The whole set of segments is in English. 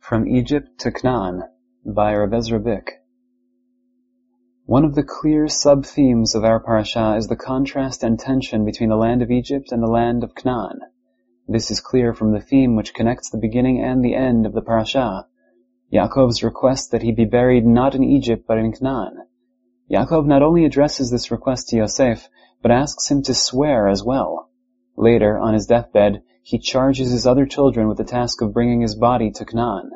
From Egypt to Canaan by Rav Bick. One of the clear sub-themes of our parasha is the contrast and tension between the land of Egypt and the land of Canaan. This is clear from the theme which connects the beginning and the end of the parasha. Yaakov's request that he be buried not in Egypt but in Canaan. Yaakov not only addresses this request to Yosef, but asks him to swear as well. Later, on his deathbed, he charges his other children with the task of bringing his body to Canaan.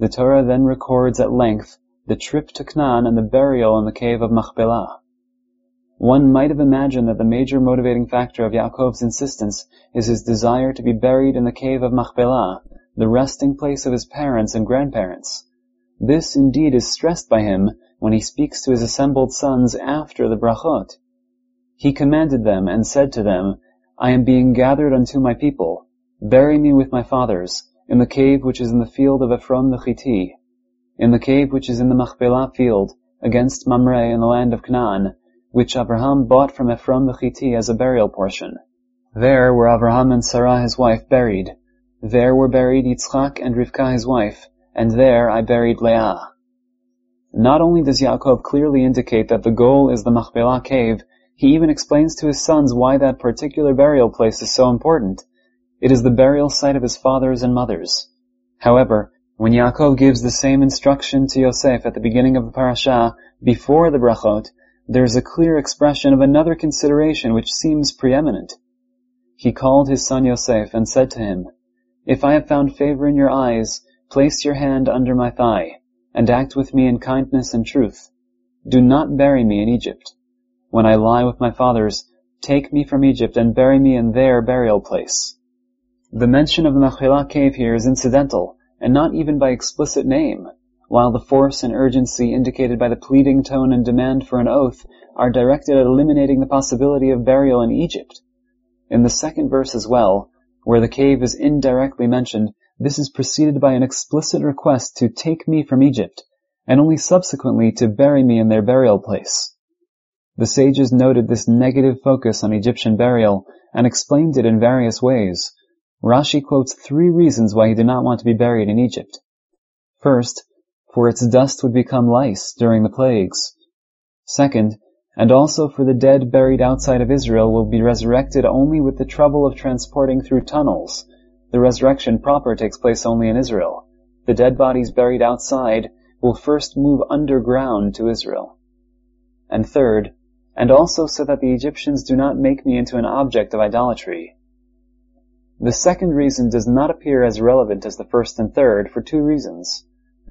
The Torah then records at length the trip to Canaan and the burial in the cave of Machpelah. One might have imagined that the major motivating factor of Yaakov's insistence is his desire to be buried in the cave of Machpelah, the resting place of his parents and grandparents. This indeed is stressed by him when he speaks to his assembled sons after the brachot. He commanded them and said to them, I am being gathered unto my people. Bury me with my fathers, in the cave which is in the field of Ephron the Chiti, in the cave which is in the Machpelah field, against Mamre in the land of Canaan, which Abraham bought from Ephron the Chiti as a burial portion. There were Abraham and Sarah his wife buried. There were buried Yitzchak and Rivka his wife, and there I buried Leah. Not only does Yaakov clearly indicate that the goal is the Machpelah cave, he even explains to his sons why that particular burial place is so important. It is the burial site of his fathers and mothers. However, when Yaakov gives the same instruction to Yosef at the beginning of the parasha, before the brachot, there is a clear expression of another consideration which seems preeminent. He called his son Yosef and said to him, If I have found favor in your eyes, place your hand under my thigh, and act with me in kindness and truth. Do not bury me in Egypt. When I lie with my fathers, take me from Egypt and bury me in their burial place. The mention of the Machpelah cave here is incidental, and not even by explicit name, while the force and urgency indicated by the pleading tone and demand for an oath are directed at eliminating the possibility of burial in Egypt. In the second verse as well, where the cave is indirectly mentioned, this is preceded by an explicit request to take me from Egypt, and only subsequently to bury me in their burial place. The sages noted this negative focus on Egyptian burial and explained it in various ways. Rashi quotes three reasons why he did not want to be buried in Egypt. First, for its dust would become lice during the plagues. Second, and also for the dead buried outside of Israel will be resurrected only with the trouble of transporting through tunnels. The resurrection proper takes place only in Israel. The dead bodies buried outside will first move underground to Israel. And third, and also so that the Egyptians do not make me into an object of idolatry. The second reason does not appear as relevant as the first and third for two reasons.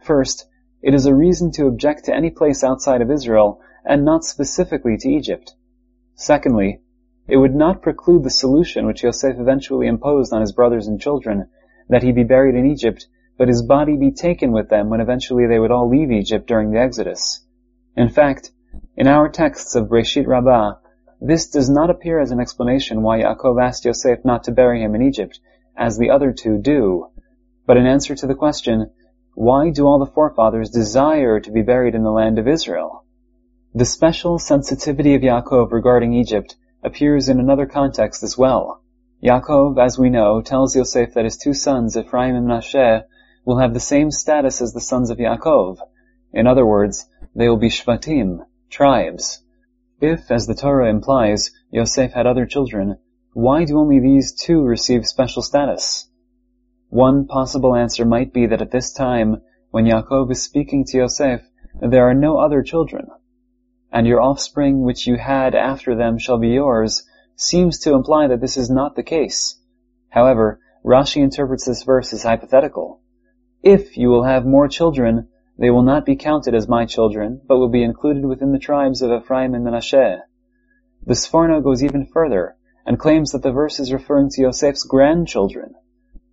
First, it is a reason to object to any place outside of Israel and not specifically to Egypt. Secondly, it would not preclude the solution which Yosef eventually imposed on his brothers and children, that he be buried in Egypt, but his body be taken with them when eventually they would all leave Egypt during the Exodus. In fact, in our texts of Breshit Rabbah, this does not appear as an explanation why Yaakov asked Yosef not to bury him in Egypt, as the other two do, but an answer to the question, why do all the forefathers desire to be buried in the land of Israel? The special sensitivity of Yaakov regarding Egypt appears in another context as well. Yaakov, as we know, tells Yosef that his two sons, Ephraim and Menashe, will have the same status as the sons of Yaakov. In other words, they will be Shvatim, tribes. If, as the Torah implies, Yosef had other children, why do only these two receive special status? One possible answer might be that at this time, when Yaakov is speaking to Yosef, there are no other children. And your offspring which you had after them shall be yours, seems to imply that this is not the case. However, Rashi interprets this verse as hypothetical. If you will have more children, they will not be counted as my children, but will be included within the tribes of Ephraim and Menashe. The Sforno goes even further and claims that the verse is referring to Yosef's grandchildren.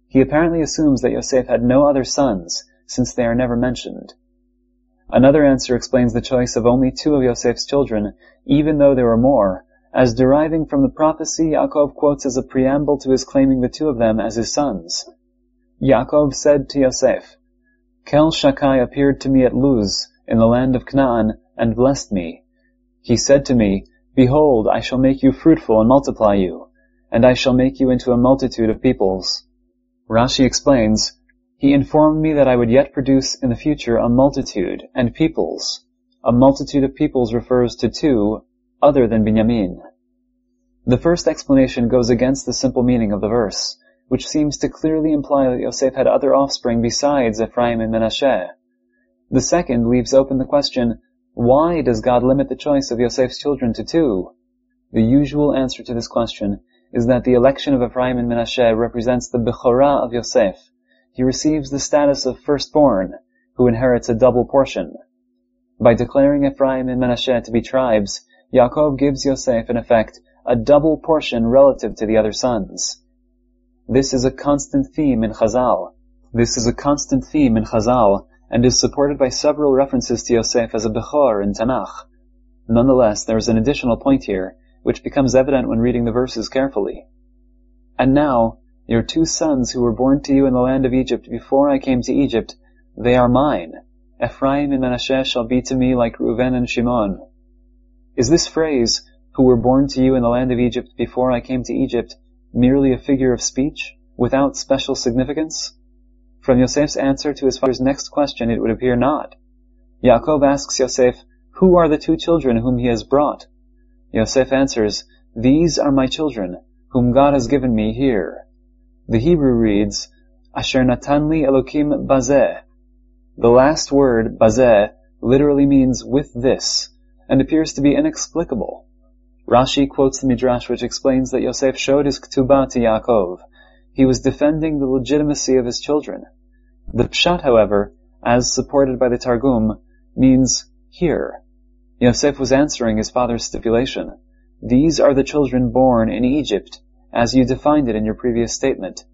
He apparently assumes that Yosef had no other sons, since they are never mentioned. Another answer explains the choice of only two of Yosef's children, even though there were more, as deriving from the prophecy Yaakov quotes as a preamble to his claiming the two of them as his sons. Yaakov said to Yosef, Kel Shakai appeared to me at Luz, in the land of Canaan, and blessed me. He said to me, Behold, I shall make you fruitful and multiply you, and I shall make you into a multitude of peoples. Rashi explains, He informed me that I would yet produce in the future a multitude and peoples. A multitude of peoples refers to two other than Binyamin. The first explanation goes against the simple meaning of the verse, which seems to clearly imply that Yosef had other offspring besides Ephraim and Menashe. The second leaves open the question, why does God limit the choice of Yosef's children to two? The usual answer to this question is that the election of Ephraim and Menashe represents the Bechorah of Yosef. He receives the status of firstborn, who inherits a double portion. By declaring Ephraim and Menashe to be tribes, Yaakov gives Yosef, in effect, a double portion relative to the other sons. This is a constant theme in Chazal. This is a constant theme in Chazal, and is supported by several references to Yosef as a Bechor in Tanakh. Nonetheless, there is an additional point here, which becomes evident when reading the verses carefully. And now, your two sons who were born to you in the land of Egypt before I came to Egypt, they are mine. Ephraim and Menashe shall be to me like Reuven and Shimon. Is this phrase, who were born to you in the land of Egypt before I came to Egypt, merely a figure of speech, without special significance? From Yosef's answer to his father's next question, it would appear not. Yaakov asks Yosef, Who are the two children whom he has brought? Yosef answers, These are my children, whom God has given me here. The Hebrew reads, Asher natanli Elokim bazeh. The last word, bazeh, literally means with this, and appears to be inexplicable. Rashi quotes the Midrash which explains that Yosef showed his ketubah to Yaakov. He was defending the legitimacy of his children. The pshat, however, as supported by the Targum, means here. Yosef was answering his father's stipulation. These are the children born in Egypt, as you defined it in your previous statement.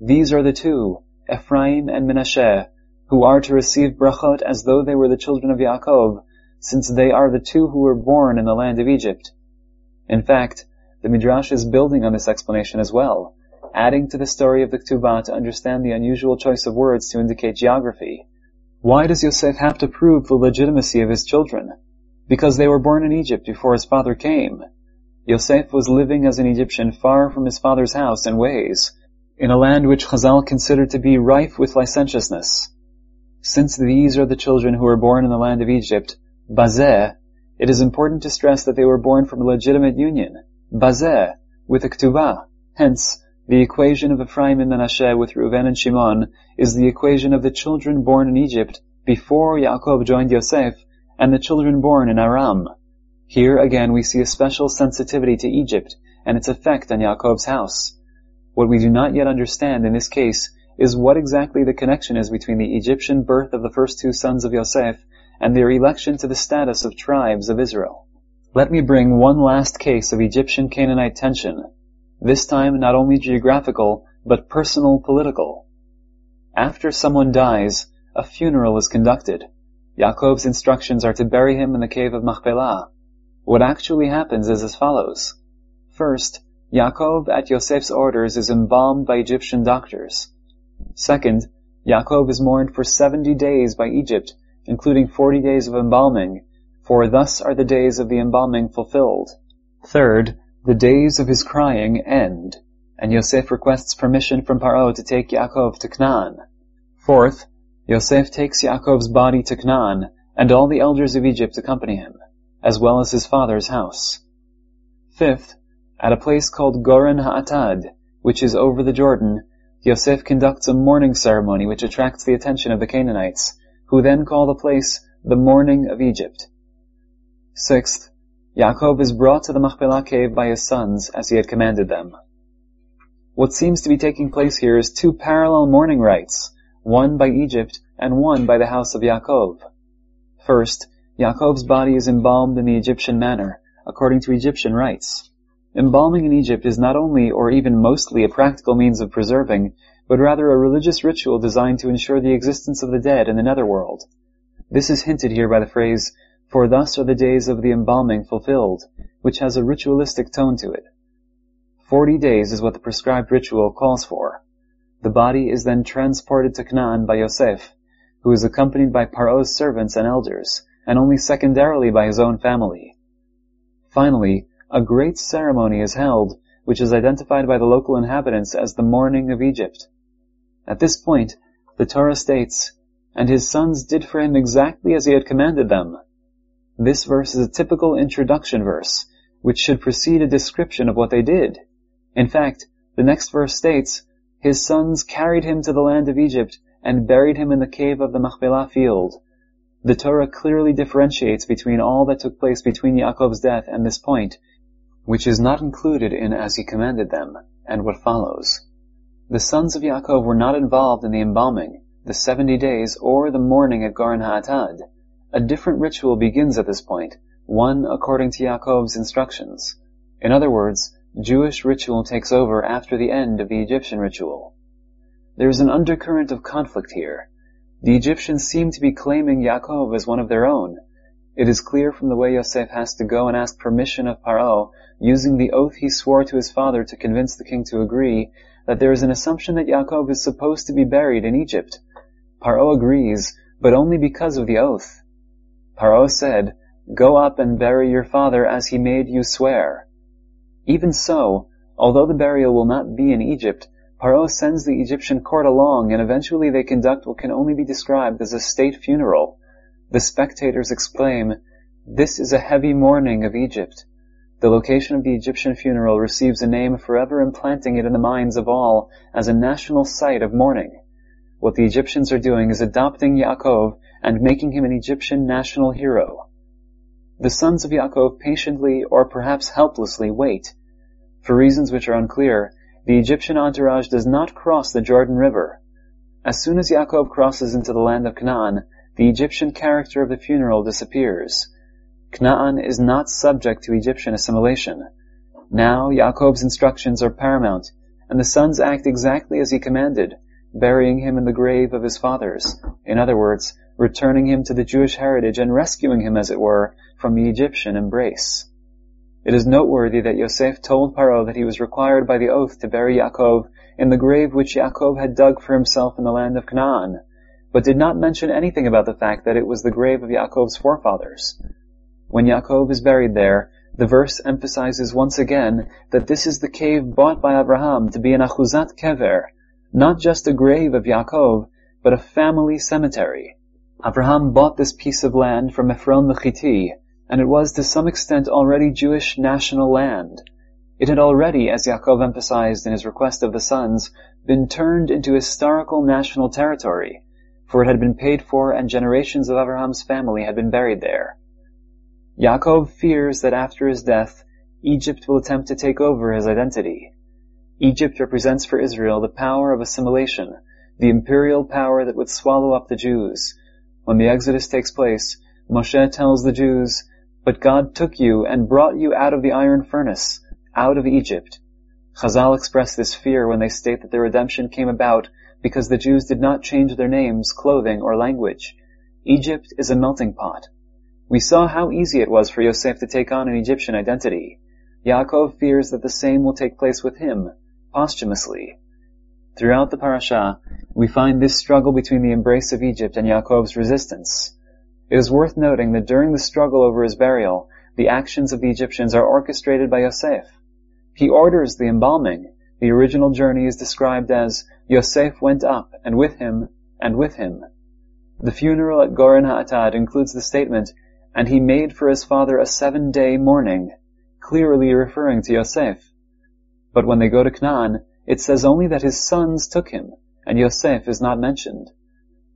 These are the two, Ephraim and Menashe, who are to receive brachot as though they were the children of Yaakov, since they are the two who were born in the land of Egypt. In fact, the Midrash is building on this explanation as well, adding to the story of the Ketubah to understand the unusual choice of words to indicate geography. Why does Yosef have to prove the legitimacy of his children? because they were born in Egypt before his father came. Yosef was living as an Egyptian far from his father's house and ways, in a land which Chazal considered to be rife with licentiousness. Since these are the children who were born in the land of Egypt, Bazeh, it is important to stress that they were born from a legitimate union, Bazeh, with a Ketubah. Hence, the equation of Ephraim and Menashe with Reuven and Shimon is the equation of the children born in Egypt before Yaakov joined Yosef and the children born in Aram. Here again we see a special sensitivity to Egypt and its effect on Yaakov's house. What we do not yet understand in this case is what exactly the connection is between the Egyptian birth of the first two sons of Yosef and their election to the status of tribes of Israel. Let me bring one last case of Egyptian Canaanite tension, this time not only geographical, but personal political. After someone dies, a funeral is conducted. Yaakov's instructions are to bury him in the cave of Machpelah. What actually happens is as follows. First, Yaakov at Yosef's orders is embalmed by Egyptian doctors. Second, Yaakov is mourned for 70 days by Egypt, including 40 days of embalming, for thus are the days of the embalming fulfilled. Third, the days of his crying end, and Yosef requests permission from Paro to take Yaakov to Canaan. Fourth, Yosef takes Yaakov's body to Canaan, and all the elders of Egypt accompany him, as well as his father's house. Fifth, at a place called Goren Ha'atad, which is over the Jordan, Yosef conducts a mourning ceremony which attracts the attention of the Canaanites, who then call the place the Mourning of Egypt. Sixth, Yaakov is brought to the Machpelah cave by his sons as he had commanded them. What seems to be taking place here is two parallel mourning rites, one by Egypt and one by the house of Yaakov. First, Yaakov's body is embalmed in the Egyptian manner, according to Egyptian rites. Embalming in Egypt is not only or even mostly a practical means of preserving, but rather a religious ritual designed to ensure the existence of the dead in the netherworld. This is hinted here by the phrase, for thus are the days of the embalming fulfilled, which has a ritualistic tone to it. Forty days is what the prescribed ritual calls for. The body is then transported to Canaan by Yosef, who is accompanied by Paro's servants and elders, and only secondarily by his own family. Finally, a great ceremony is held, which is identified by the local inhabitants as the mourning of Egypt. At this point, The Torah states, And his sons did for him exactly as he had commanded them. This verse is a typical introduction verse, which should precede a description of what they did. In fact, the next verse states, His sons carried him to the land of Egypt and buried him in the cave of the Machpelah field. The Torah clearly differentiates between all that took place between Yaakov's death and this point, which is not included in as he commanded them, and what follows. The sons of Yaakov were not involved in the embalming, the seventy days, or the mourning at Goren Ha'atad. A different ritual begins at this point, one according to Yaakov's instructions. In other words, Jewish ritual takes over after the end of the Egyptian ritual. There is an undercurrent of conflict here. The Egyptians seem to be claiming Yaakov as one of their own. It is clear from the way Yosef has to go and ask permission of Paro, using the oath he swore to his father to convince the king to agree, that there is an assumption that Yaakov is supposed to be buried in Egypt. Paro agrees, but only because of the oath. Paro said, Go up and bury your father as he made you swear. Even so, although the burial will not be in Egypt, Paro sends the Egyptian court along and eventually they conduct what can only be described as a state funeral. The spectators exclaim, This is a heavy mourning of Egypt. The location of the Egyptian funeral receives a name forever implanting it in the minds of all as a national site of mourning. What the Egyptians are doing is adopting Yaakov and making him an Egyptian national hero. The sons of Yaakov patiently or perhaps helplessly wait. For reasons which are unclear, the Egyptian entourage does not cross the Jordan River. As soon as Yaakov crosses into the land of Canaan, the Egyptian character of the funeral disappears. Canaan is not subject to Egyptian assimilation. Now Yaakov's instructions are paramount, and the sons act exactly as he commanded, burying him in the grave of his fathers. In other words, returning him to the Jewish heritage and rescuing him, as it were, from the Egyptian embrace. It is noteworthy that Yosef told Paro that he was required by the oath to bury Yaakov in the grave which Yaakov had dug for himself in the land of Canaan, but did not mention anything about the fact that it was the grave of Yaakov's forefathers. When Yaakov is buried there, the verse emphasizes once again that this is the cave bought by Abraham to be an achuzat kever, not just a grave of Yaakov, but a family cemetery. Abraham bought this piece of land from Ephron the Chiti, and it was to some extent already Jewish national land. It had already, as Yaakov emphasized in his request of the sons, been turned into historical national territory, for it had been paid for and generations of Abraham's family had been buried there. Yaakov fears that after his death, Egypt will attempt to take over his identity. Egypt represents for Israel the power of assimilation, the imperial power that would swallow up the Jews. When the Exodus takes place, Moshe tells the Jews, But God took you and brought you out of the iron furnace, out of Egypt. Chazal express this fear when they state that the redemption came about because the Jews did not change their names, clothing, or language. Egypt is a melting pot. We saw how easy it was for Yosef to take on an Egyptian identity. Yaakov fears that the same will take place with him, posthumously. Throughout the parasha, we find this struggle between the embrace of Egypt and Yaakov's resistance. It is worth noting that during the struggle over his burial, the actions of the Egyptians are orchestrated by Yosef. He orders the embalming. The original journey is described as Yosef went up, and with him, and with him. The funeral at Goren Ha'atad includes the statement, and he made for his father a seven-day mourning, clearly referring to Yosef. But when they go to Canaan, it says only that his sons took him, and Yosef is not mentioned.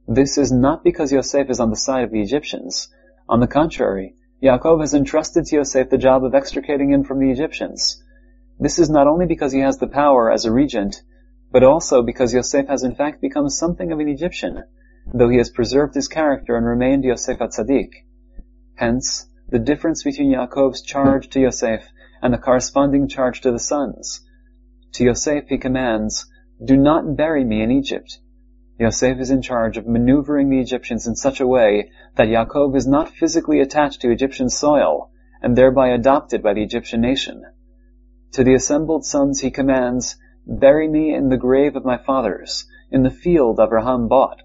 This is not because Yosef is on the side of the Egyptians. On the contrary, Yaakov has entrusted to Yosef the job of extricating him from the Egyptians. This is not only because he has the power as a regent, but also because Yosef has in fact become something of an Egyptian, though he has preserved his character and remained Yosef at Atzadik. Hence, the difference between Yaakov's charge to Yosef and the corresponding charge to the sons. To Yosef he commands, Do not bury me in Egypt. Yosef is in charge of maneuvering the Egyptians in such a way that Yaakov is not physically attached to Egyptian soil and thereby adopted by the Egyptian nation. To the assembled sons he commands, Bury me in the grave of my fathers, in the field Abraham bought.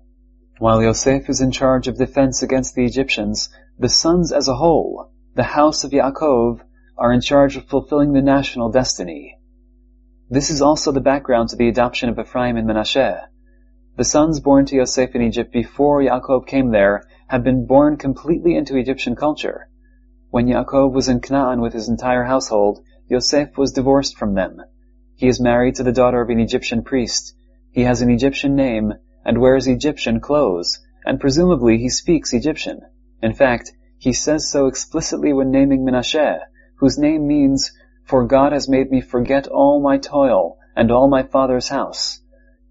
While Yosef is in charge of defense against the Egyptians, the sons as a whole, the house of Yaakov, are in charge of fulfilling the national destiny. This is also the background to the adoption of Ephraim and Menashe. The sons born to Yosef in Egypt before Yaakov came there had been born completely into Egyptian culture. When Yaakov was in Canaan with his entire household, Yosef was divorced from them. He is married to the daughter of an Egyptian priest. He has an Egyptian name and wears Egyptian clothes, and presumably he speaks Egyptian. In fact, he says so explicitly when naming Menashe, whose name means, For God has made me forget all my toil and all my father's house.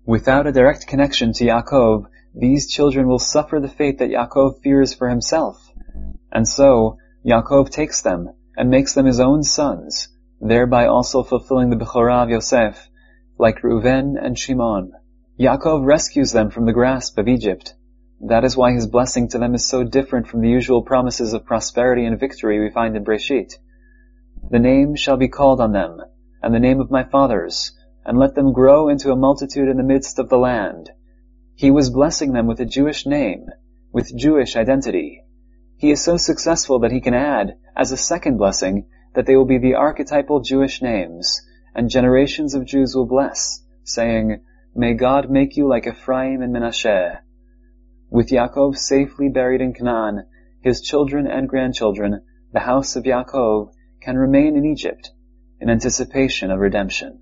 Without a direct connection to Yaakov, these children will suffer the fate that Yaakov fears for himself. And so, Yaakov takes them and makes them his own sons, thereby also fulfilling the Bechorah of Yosef, like Reuven and Shimon. Yaakov rescues them from the grasp of Egypt. That is why his blessing to them is so different from the usual promises of prosperity and victory we find in Breshit. The name shall be called on them, and the name of my fathers, and let them grow into a multitude in the midst of the land. He was blessing them with a Jewish name, with Jewish identity. He is so successful that he can add, as a second blessing, that they will be the archetypal Jewish names, and generations of Jews will bless, saying, May God make you like Ephraim and Menashe. With Yaakov safely buried in Canaan, his children and grandchildren, the house of Yaakov, can remain in Egypt, in anticipation of redemption.